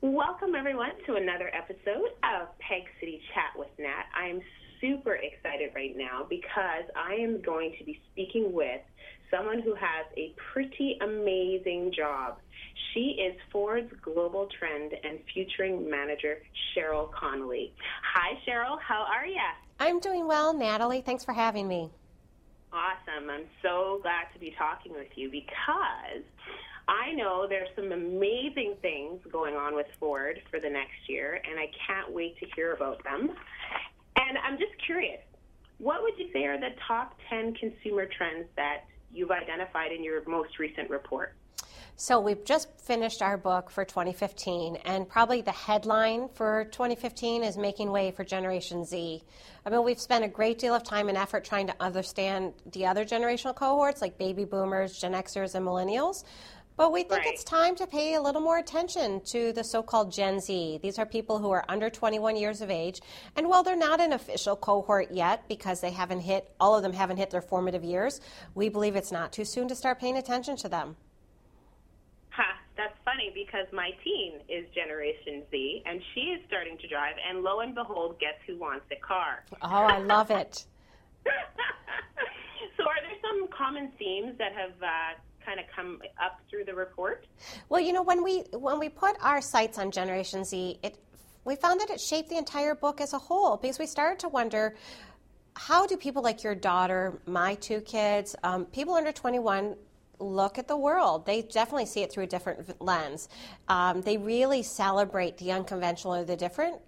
Welcome, everyone, to another episode of Peg City Chat with Nat. I'm super excited right now because I am going to be speaking with someone who has a pretty amazing job. She is Ford's Global Trend and Futuring Manager, Sheryl Connelly. Hi, Sheryl. How are you? I'm doing well, Natalie. Thanks for having me. Awesome. I'm so glad to be talking with you because I know there's some amazing things going on with Ford for the next year, and I can't wait to hear about them. And I'm just curious, what would you say are the top 10 consumer trends that you've identified in your most recent report? So we've just finished our book for 2015, and probably the headline for 2015 is Making Way for Generation Z. I mean, we've spent a great deal of time and effort trying to understand the other generational cohorts, like baby boomers, Gen Xers, and millennials. But we think right. it's time to pay a little more attention to the so called Gen Z. These are people who are under 21 years of age. And while they're not an official cohort yet because they haven't hit, all of them haven't hit their formative years, we believe it's not too soon to start paying attention to them. Ha, that's funny because my teen is Generation Z and she is starting to drive, and lo and behold, guess who wants a car? Oh, I love it. so, are there some common themes that have uh, kind of come up through the report? Well, you know, when we when we put our sights on Generation Z, it we found that it shaped the entire book as a whole because we started to wonder how do people like your daughter, my two kids, um, people under 21 look at the world. They definitely see it through a different lens. Um, they really celebrate the unconventional or the different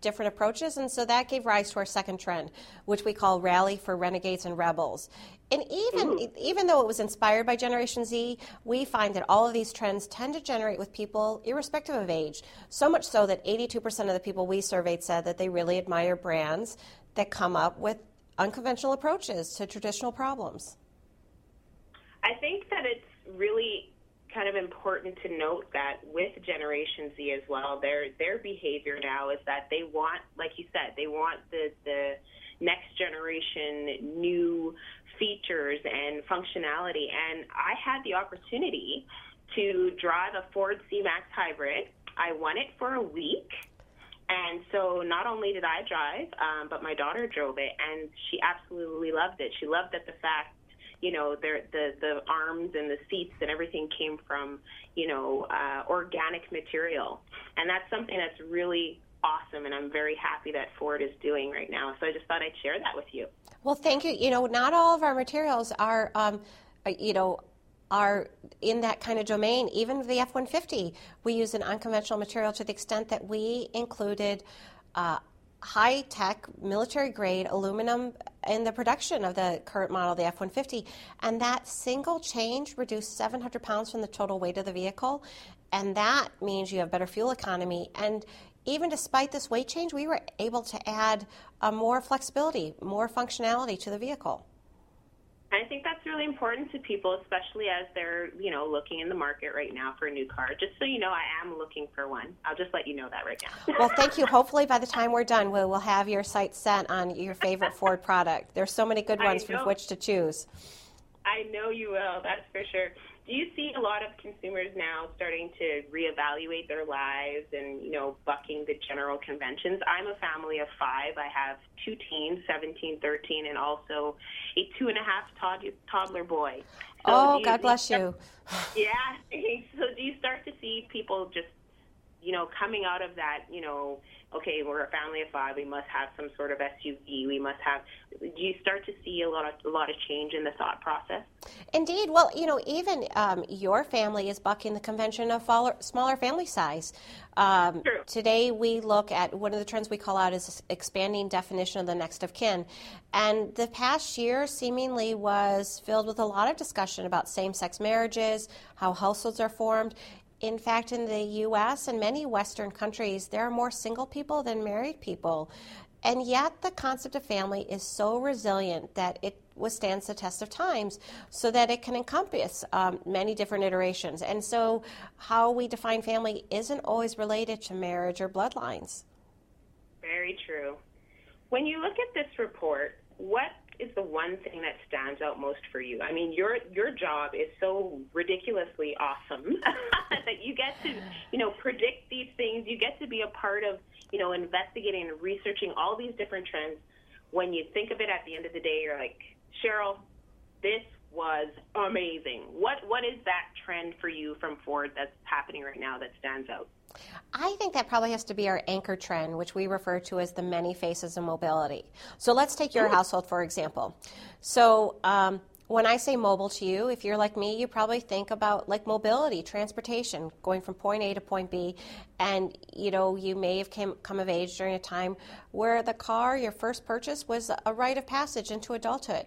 different approaches, and so that gave rise to our second trend, which we call Rally for Renegades and Rebels. And even Ooh. even though it was inspired by Generation Z, we find that all of these trends tend to generate with people irrespective of age. So much so that 82% of the people we surveyed said that they really admire brands that come up with unconventional approaches to traditional problems. I think that it's really kind of important to note that with Generation Z as well, their their behavior now is that they want, like you said, they want the the next generation new features and functionality. And I had the opportunity to drive a Ford C-Max hybrid. I won it for a week. And so not only did I drive, um, but my daughter drove it, and she absolutely loved it. She loved that the fact you know, the the arms and the seats and everything came from, you know, uh, organic material, and that's something that's really awesome, and I'm very happy that Ford is doing right now. So I just thought I'd share that with you. Well, thank you. You know, not all of our materials are, um, uh, you know, are in that kind of domain. Even the F 150, we use an unconventional material to the extent that we included uh, high tech, military grade aluminum in the production of the current model, the F 150. And that single change reduced 700 pounds from the total weight of the vehicle. And that means you have better fuel economy. And even despite this weight change, we were able to add uh, more flexibility, more functionality to the vehicle. I think that's really important to people, especially as they're, you know, looking in the market right now for a new car. Just so you know, I am looking for one. I'll just let you know that right now. well, thank you. Hopefully, by the time we're done, we will have your sights set on your favorite Ford product. There's so many good ones from which to choose. I know you will. That's for sure do you see a lot of consumers now starting to reevaluate their lives and you know bucking the general conventions? I'm a family of five. I have two teens 17 13 and also a two and a half tod- toddler boy. So oh you, god bless you. Yeah so do you start to see people just you know coming out of that you know okay, we're a family of five. We must have some sort of SUV. We must have. Do you start to see a lot of a lot of change in the thought process? Indeed. Well, you know, even um, your family is bucking the convention of smaller family size. Um, True. Today, we look at one of the trends we call out is expanding definition of the next of kin, and the past year seemingly was filled with a lot of discussion about same-sex marriages, how households are formed, in fact, in the US and many Western countries, there are more single people than married people. And yet, the concept of family is so resilient that it withstands the test of times so that it can encompass um, many different iterations. And so, how we define family isn't always related to marriage or bloodlines. Very true. When you look at this report, what is the one thing that stands out most for you? I mean, your your job is so ridiculously awesome that you get to, you know, predict these things. You get to be a part of, you know, investigating and researching all these different trends. When you think of it at the end of the day, you're like, Sheryl, this was amazing. What what is that trend for you from Ford that's happening right now that stands out? I think that probably has to be our anchor trend, which we refer to as the many faces of mobility. So let's take your household, for example. So um, when I say mobile to you, if you're like me, you probably think about like mobility, transportation, going from point A to point B. And, you know, you may have came, come of age during a time where the car, your first purchase, was a rite of passage into adulthood.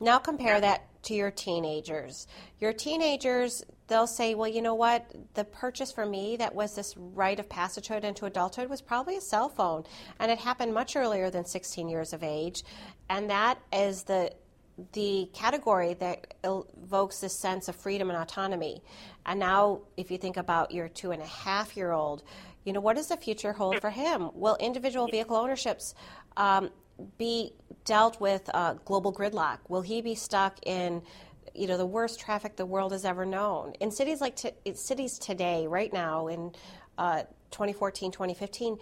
Now compare that to your teenagers. Your teenagers, they'll say, well, you know what? The purchase for me that was this rite of passagehood into adulthood was probably a cell phone. And it happened much earlier than 16 years of age. And that is the the category that evokes this sense of freedom and autonomy. And now, if you think about your two and a half year old, you know, what does the future hold for him? Will individual vehicle ownerships um, be dealt with uh, global gridlock? Will he be stuck in you know the worst traffic the world has ever known in cities like t- cities today right now in uh, 2014 2015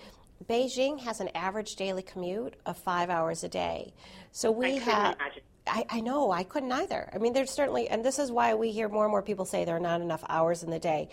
beijing has an average daily commute of five hours a day so we have imagine. I, I, know I couldn't either. I mean, there's certainly, and this is why we hear more and more people say there are not enough hours in the day.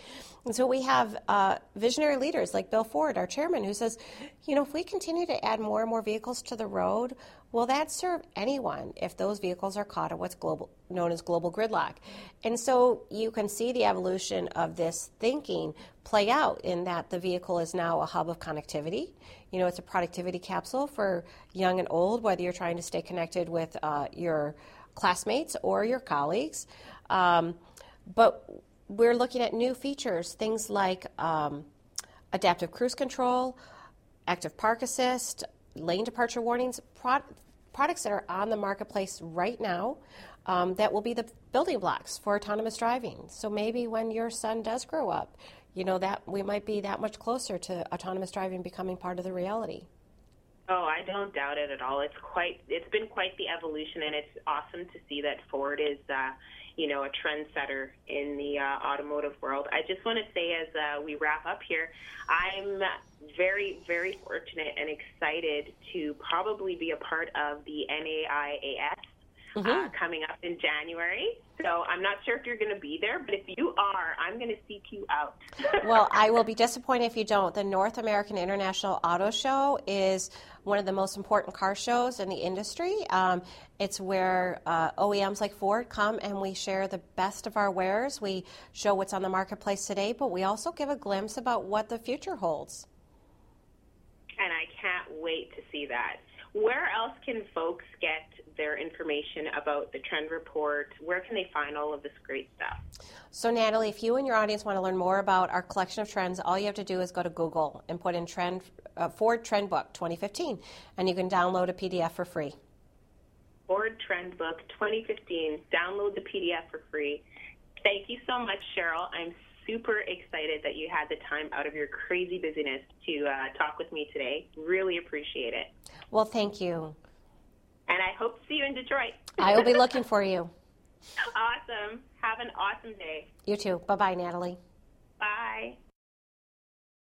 And so we have uh, visionary leaders like Bill Ford, our chairman, who says, you know, if we continue to add more and more vehicles to the road, will that serve anyone if those vehicles are caught at what's global, known as global gridlock? And so you can see the evolution of this thinking play out in that the vehicle is now a hub of connectivity. You know, it's a productivity capsule for young and old, whether you're trying to stay connected with uh, your classmates or your colleagues. Um, but we're looking at new features, things like um, adaptive cruise control, active park assist, lane departure warnings, pro- products that are on the marketplace right now um, that will be the building blocks for autonomous driving. So maybe when your son does grow up, you know that we might be that much closer to autonomous driving becoming part of the reality. Oh, I don't doubt it at all. It's quite it's been quite the evolution and it's awesome to see that Ford is uh, you know, a trendsetter in the uh, automotive world. I just want to say as uh, we wrap up here, I'm very, very fortunate and excited to probably be a part of the NAIAS mm-hmm. uh, coming up in January. So I'm not sure if you're going to be there, but if you are, I'm going to seek you out. well, I will be disappointed if you don't. The North American International Auto Show is one of the most important car shows in the industry. Um, it's where uh, OEMs like Ford come and we share the best of our wares. We show what's on the marketplace today, but we also give a glimpse about what the future holds. And I can't wait to see that. Where else can folks get their information about the trend report? Where can they find all of this great stuff? So, Natalie, if you and your audience want to learn more about our collection of trends, all you have to do is go to Google and put in trend uh, Ford Trend Book 2015, and you can download a PDF for free. Ford Trend Book 2015. Download the PDF for free. Thank you so much, Sheryl. I'm super excited that you had the time out of your crazy busyness to uh, talk with me today. Really appreciate it. Well, thank you. And I hope to see you in Detroit. I will be looking for you. Awesome. Have an awesome day. You too. Bye bye, Natalie. Bye.